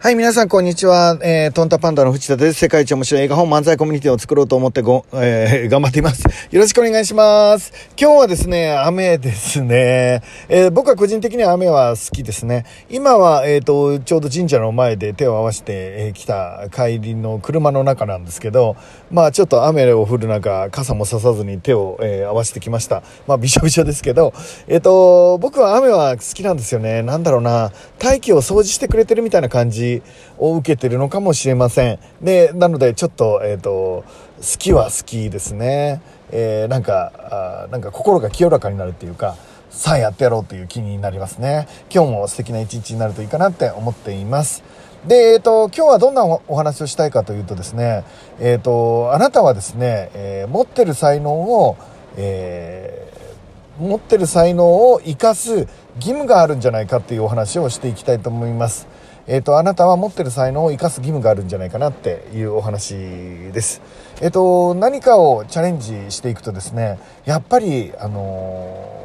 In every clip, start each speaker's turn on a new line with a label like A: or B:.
A: はい、皆さん、こんにちは。えー、トンタパンダの藤田です。世界一面白い映画本漫才コミュニティを作ろうと思ってご、えー、頑張っています。よろしくお願いします。今日はですね、雨ですね。えー、僕は個人的には雨は好きですね。今は、えっ、ー、と、ちょうど神社の前で手を合わせて、えー、来た帰りの車の中なんですけど、まあ、ちょっと雨を降る中、傘もささずに手を、えー、合わせてきました。まあ、びしょびしょですけど、えっ、ー、と、僕は雨は好きなんですよね。なんだろうな、大気を掃除してくれてるみたいな感じを受けてるのかもしれません。で、なのでちょっと、えっ、ー、と、好きは好きですね。えー、なんか、あなんか心が清らかになるっていうか、さあやってやろうっていう気になりますね。今日も素敵な一日になるといいかなって思っています。で、えっ、ー、と、今日はどんなお話をしたいかというとですね、えっ、ー、と、あなたはですね、えー、持ってる才能を、え持ってる才能を生かす義務があるんじゃないかっていうお話をしていきたいと思います。えっ、ー、と、あなたは持ってる才能を生かす義務があるんじゃないかなっていうお話です。えっ、ー、と、何かをチャレンジしていくとですね、やっぱり、あの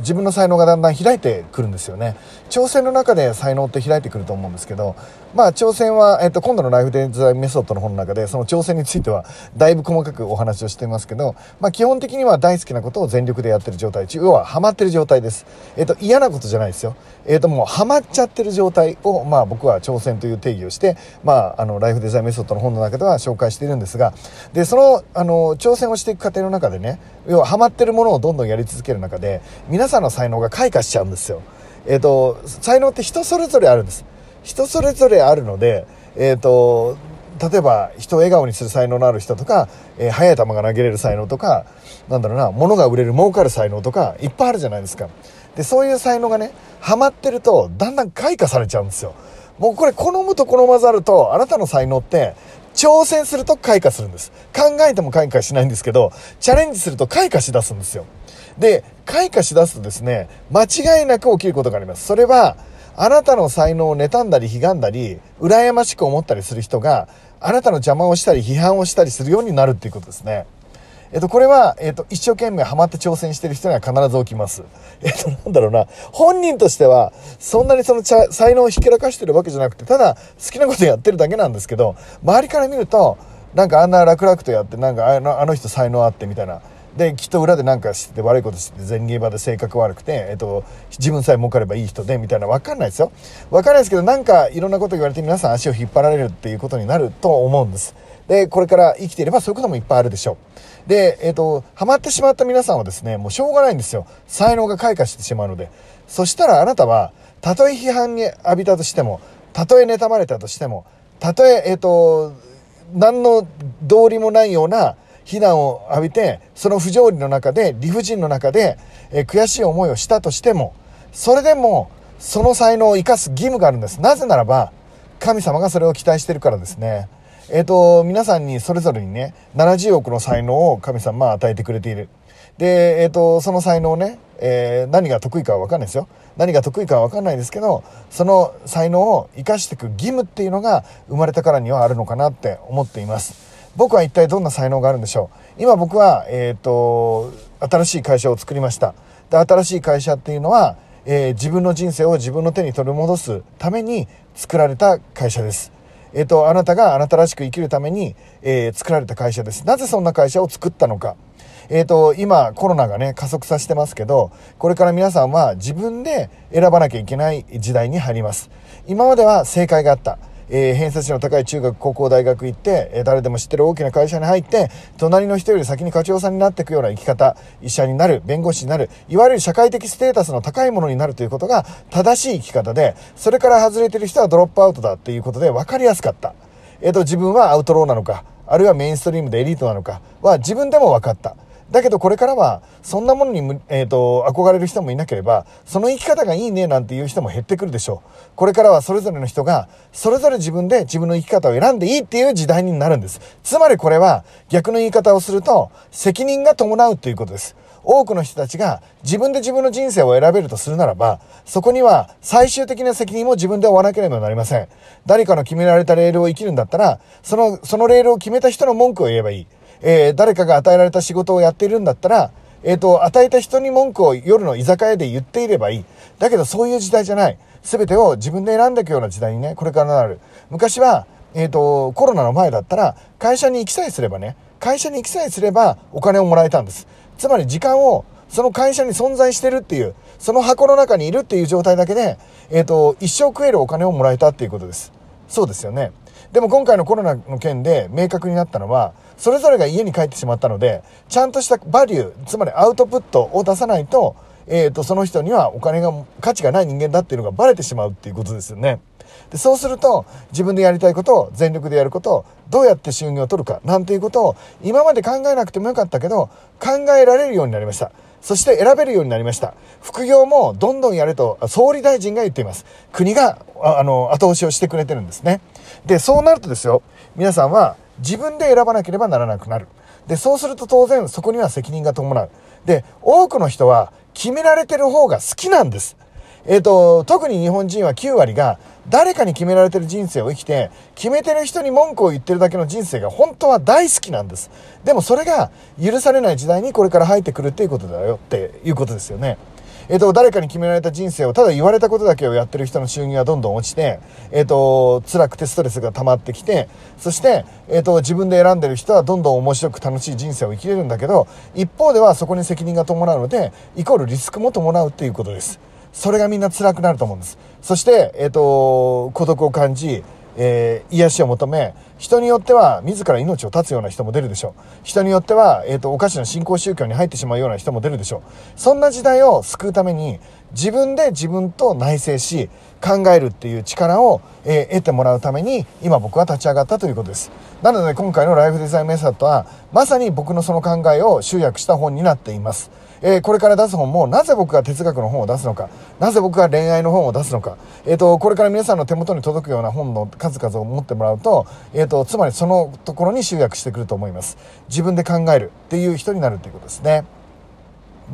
A: 自分の才能がだんだん開いてくるんですよね挑戦の中で才能って開いてくると思うんですけどまあ挑戦は、えっと、今度のライフデザインメソッドの本の中でその挑戦についてはだいぶ細かくお話をしていますけど、まあ、基本的には大好きなことを全力でやってる状態要はハマってる状態です、えっと、嫌なことじゃないですよ、えっと、もうハマっちゃってる状態を、まあ、僕は挑戦という定義をして、まあ、あのライフデザインメソッドの本の中では紹介しているんですがでそのあの挑戦をしていく過程の中でね要はハマってるものをどんどんやり続ける中で皆さんの才能が開花しちゃうんですよ。えっ、と、才能って人それぞれあるんです。人それぞれあるので、えっ、ー、と、例えば人を笑顔にする才能のある人とか、えー、速い球が投げれる才能とか、なんだろうな、物が売れる儲かる才能とか、いっぱいあるじゃないですか。で、そういう才能がね、ハマってると、だんだん開花されちゃうんですよ。もうこれ好むと好まざると、あなたの才能って、挑戦すると開花するんです。考えても開花しないんですけど、チャレンジすると開花しだすんですよ。で、開花しだすとですね、間違いなく起きることがあります。それは、あなたの才能を妬んだり、悲んだり、羨ましく思ったりする人が、あなたの邪魔をしたり、批判をしたりするようになるっていうことですね。えっと、これは、えっと、一生懸命ハマって挑戦してる人には必ず起きます。えっと、なんだろうな。本人としては、そんなにその才能をひけらかしてるわけじゃなくて、ただ、好きなことやってるだけなんですけど、周りから見ると、なんかあんな楽々とやって、なんかあのあの人才能あってみたいな。できっと裏で何かして悪いことして前現場で性格悪くて、えっと、自分さえ儲かればいい人でみたいな分かんないですよ。分かんないですけどなんかいろんなこと言われて皆さん足を引っ張られるっていうことになると思うんです。でこれから生きていればそういうこともいっぱいあるでしょう。でえっとハマってしまった皆さんはですねもうしょうがないんですよ。才能が開花してしまうので。そしたらあなたはたとえ批判に浴びたとしてもたとえ妬まれたとしてもたとええっと何の道理もないような非難を浴びて、その不条理の中で、理不尽の中で、え、悔しい思いをしたとしても、それでも、その才能を生かす義務があるんです。なぜならば、神様がそれを期待してるからですね。えっ、ー、と、皆さんにそれぞれにね、70億の才能を神様は与えてくれている。で、えっ、ー、と、その才能をね、えー、何が得意かは分かんないですよ。何が得意かは分かんないですけど、その才能を生かしていく義務っていうのが生まれたからにはあるのかなって思っています。僕は一体どんな才能があるんでしょう今僕は、えっ、ー、と、新しい会社を作りました。で、新しい会社っていうのは、えー、自分の人生を自分の手に取り戻すために作られた会社です。えっ、ー、と、あなたがあなたらしく生きるために、えー、作られた会社です。なぜそんな会社を作ったのか。えっ、と、今コロナがね、加速させてますけど、これから皆さんは自分で選ばなきゃいけない時代に入ります。今までは正解があった。えー、偏差値の高い中学、高校、大学行って、えー、誰でも知ってる大きな会社に入って、隣の人より先に課長さんになっていくような生き方、医者になる、弁護士になる、いわゆる社会的ステータスの高いものになるということが正しい生き方で、それから外れてる人はドロップアウトだっていうことで分かりやすかった。えっ、ー、と、自分はアウトローなのか、あるいはメインストリームでエリートなのかは自分でも分かった。だけどこれからは、そんなものに、えっ、ー、と、憧れる人もいなければ、その生き方がいいねなんていう人も減ってくるでしょう。これからはそれぞれの人が、それぞれ自分で自分の生き方を選んでいいっていう時代になるんです。つまりこれは、逆の言い方をすると、責任が伴うということです。多くの人たちが自分で自分の人生を選べるとするならば、そこには最終的な責任も自分で負わなければなりません。誰かの決められたレールを生きるんだったら、その、そのレールを決めた人の文句を言えばいい。えー、誰かが与えられた仕事をやっているんだったら、えっ、ー、と、与えた人に文句を夜の居酒屋で言っていればいい。だけどそういう時代じゃない。全てを自分で選んでいくような時代にね、これからなる。昔は、えっ、ー、と、コロナの前だったら、会社に行きさえすればね、会社に行きさえすればお金をもらえたんです。つまり時間をその会社に存在してるっていう、その箱の中にいるっていう状態だけで、えっ、ー、と、一生食えるお金をもらえたっていうことです。そうですよね。でも今回のコロナの件で明確になったのは、それぞれが家に帰ってしまったので、ちゃんとしたバリュー、つまりアウトプットを出さないと、えっ、ー、と、その人にはお金が、価値がない人間だっていうのがバレてしまうっていうことですよね。でそうすると自分でやりたいことを全力でやることどうやって収入を取るかなんていうことを今まで考えなくてもよかったけど考えられるようになりました。そして選べるようになりました。副業もどんどんやれと総理大臣が言っています。国があの後押しをしてくれてるんですね。でそうなるとですよ皆さんは自分で選ばなければならなくなるでそうすると当然そこには責任が伴うで多くの人は決められてる方が好きなんですえっ、ー、と、特に日本人は9割が誰かに決められてる人生を生きて、決めてる人に文句を言ってるだけの人生が本当は大好きなんです。でもそれが許されない時代にこれから入ってくるっていうことだよっていうことですよね。えっ、と、誰かに決められた人生をただ言われたことだけをやってる人の収入はどんどん落ちて、えっ、と、辛くてストレスが溜まってきて、そして、えっ、と、自分で選んでる人はどんどん面白く楽しい人生を生きれるんだけど、一方ではそこに責任が伴うので、イコールリスクも伴うっていうことです。それがみんな辛くなると思うんです。そして、えっ、と、孤独を感じ、えー、癒しを求め、人によっては自ら命を絶つような人も出るでしょう。人によっては、えっ、ー、と、おかしな信仰宗教に入ってしまうような人も出るでしょう。そんな時代を救うために、自分で自分と内省し、考えるっていう力を、えー、得てもらうために、今僕は立ち上がったということです。なので今回のライフデザインメソッドは、まさに僕のその考えを集約した本になっています。えー、これから出す本も、なぜ僕が哲学の本を出すのか、なぜ僕が恋愛の本を出すのか、えっ、ー、と、これから皆さんの手元に届くような本の数々を持ってもらうと、えっ、ー、と、つまりそのところに集約してくると思います。自分で考えるっていう人になるっていうことですね。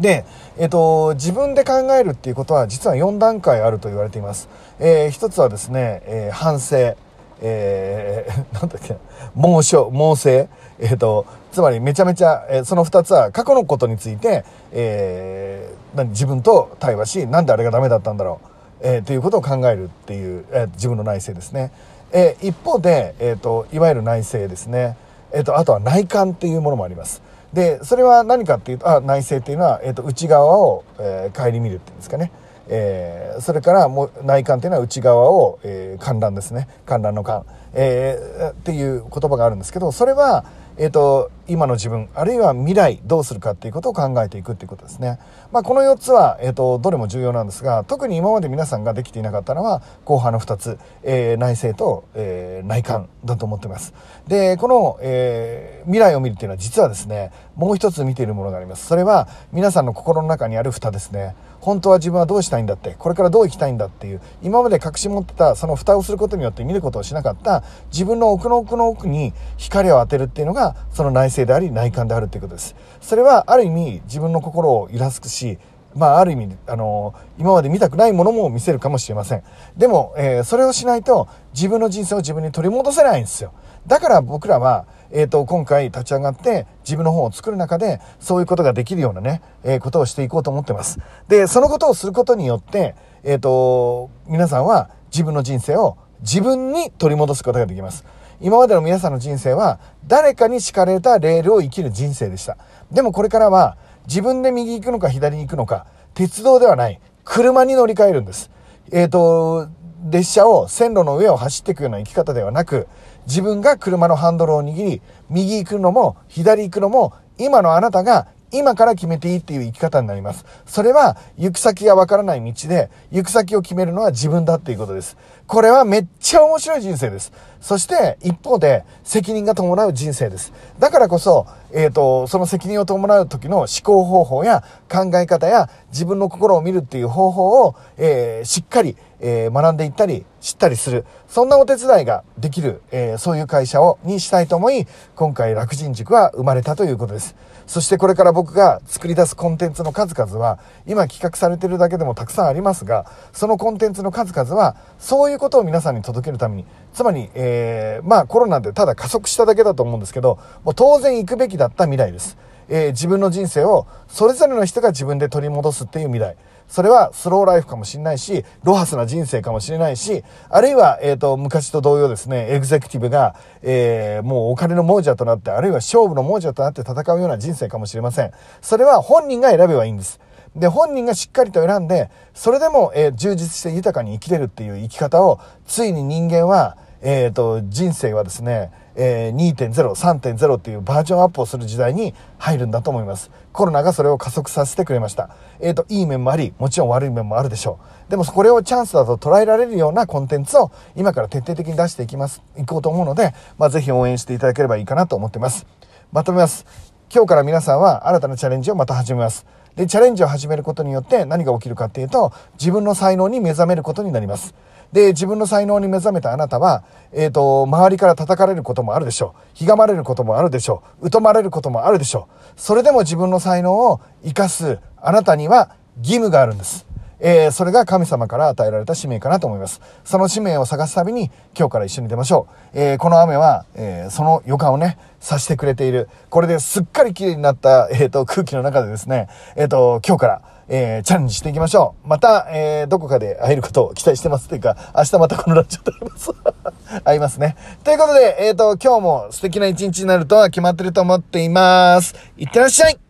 A: で、えっ、と、自分で考えるっていうことは実は4段階あると言われています。えー、一つはですね、えー、反省。えー、なんだっけ、猛暑、猛省。えっ、ー、と、つまりめちゃめちゃ、えー、その2つは過去のことについて、えー、自分と対話し、なんであれがダメだったんだろう。えー、ということを考えるっていう、えー、自分の内省ですね。えー、一方で、えーと、いわゆる内省ですね。えーと、あとは内観っていうものもあります。で、それは何かっていうと、あ内政っていうのは、えーと、内側を、えー、顧みるっていうんですかね。えー、それからもう内観っていうのは内側を、えー、観覧ですね観覧の観、えー、っていう言葉があるんですけどそれは、えーと、今の自分あるいは未来どうするかっていうことを考えていくっていうことですね、まあ、この4つは、えーと、どれも重要なんですが特に今まで皆さんができていなかったのは後半の2つ、えー、内政と、えー、内観だと思ってます。でこの、えー、未来を見るっていうのは実はですねもう一つ見ているものがあります。それは皆さんの心の中にある蓋ですね。本当は自分はどうしたいんだってこれからどう生きたいんだっていう今まで隠し持ってたその蓋をすることによって見ることをしなかった自分の奥の奥の奥に光を当てるっていうのがその内政であり内観であるっていうことですそれはある意味自分の心を揺らすくしまあ、ある意味、あの今まで見たくないものも見せるかもしれません。でも、えー、それをしないと、自分の人生を自分に取り戻せないんですよ。だから僕らは、えっ、ー、と、今回立ち上がって自分の本を作る中で、そういうことができるようなね、えー、ことをしていこうと思ってます。で、そのことをすることによって、えっ、ー、と、皆さんは自分の人生を自分に取り戻すことができます。今までの皆さんの人生は、誰かに敷かれたレールを生きる人生でした。でもこれからは、自分で右行くのか左に行くのか、鉄道ではない、車に乗り換えるんです。えっ、と、列車を線路の上を走っていくような生き方ではなく、自分が車のハンドルを握り、右行くのも左行くのも、今のあなたが今から決めていいっていう生き方になります。それは行く先がわからない道で、行く先を決めるのは自分だっていうことです。これはめっちゃ面白い人生です。そして一方で責任が伴う人生です。だからこそ、えっ、ー、と、その責任を伴う時の思考方法や考え方や自分の心を見るっていう方法を、えー、しっかり、えー、学んでいったり、知ったりする。そんなお手伝いができる、え、そういう会社を、にしたいと思い、今回楽人塾は生まれたということです。そしてこれから僕が作り出すコンテンツの数々は、今企画されてるだけでもたくさんありますが、そのコンテンツの数々は、そういうことを皆さんに届けるために、つまり、えー、まあコロナでただ加速しただけだと思うんですけど、もう当然行くべきだった未来です。えー、自分の人生をそれぞれの人が自分で取り戻すっていう未来。それはスローライフかもしれないし、ロハスな人生かもしれないし、あるいは、えっ、ー、と、昔と同様ですね、エグゼクティブが、えー、もうお金の亡者となって、あるいは勝負の亡者となって戦うような人生かもしれません。それは本人が選べばいいんです。で、本人がしっかりと選んで、それでも、えー、充実して豊かに生きれるっていう生き方を、ついに人間は、えっ、ー、と、人生はですね、えー、2.0、3.0っていうバージョンアップをする時代に入るんだと思います。コロナがそれを加速させてくれました。えっ、ー、と、いい面もあり、もちろん悪い面もあるでしょう。でも、これをチャンスだと捉えられるようなコンテンツを今から徹底的に出していきます、いこうと思うので、まあ、ぜひ応援していただければいいかなと思ってます。まとめます。今日から皆さんは新たなチャレンジをまた始めます。で、チャレンジを始めることによって何が起きるかっていうと、自分の才能に目覚めることになります。で、自分の才能に目覚めたあなたは、えっ、ー、と、周りから叩かれることもあるでしょう。ひがまれることもあるでしょう。疎まれることもあるでしょう。それでも自分の才能を生かすあなたには義務があるんです。えー、それが神様から与えられた使命かなと思います。その使命を探すたびに今日から一緒に出ましょう。えー、この雨は、えー、その予感をね、さしてくれている。これですっかり綺麗になった、えっ、と、空気の中でですね、えっ、と、今日から、えー、チャレンジしていきましょう。また、えー、どこかで会えることを期待してますというか、明日またこのラジオで会います。会いますね。ということで、えっ、ー、と、今日も素敵な一日になるとは決まってると思っています。いってらっしゃい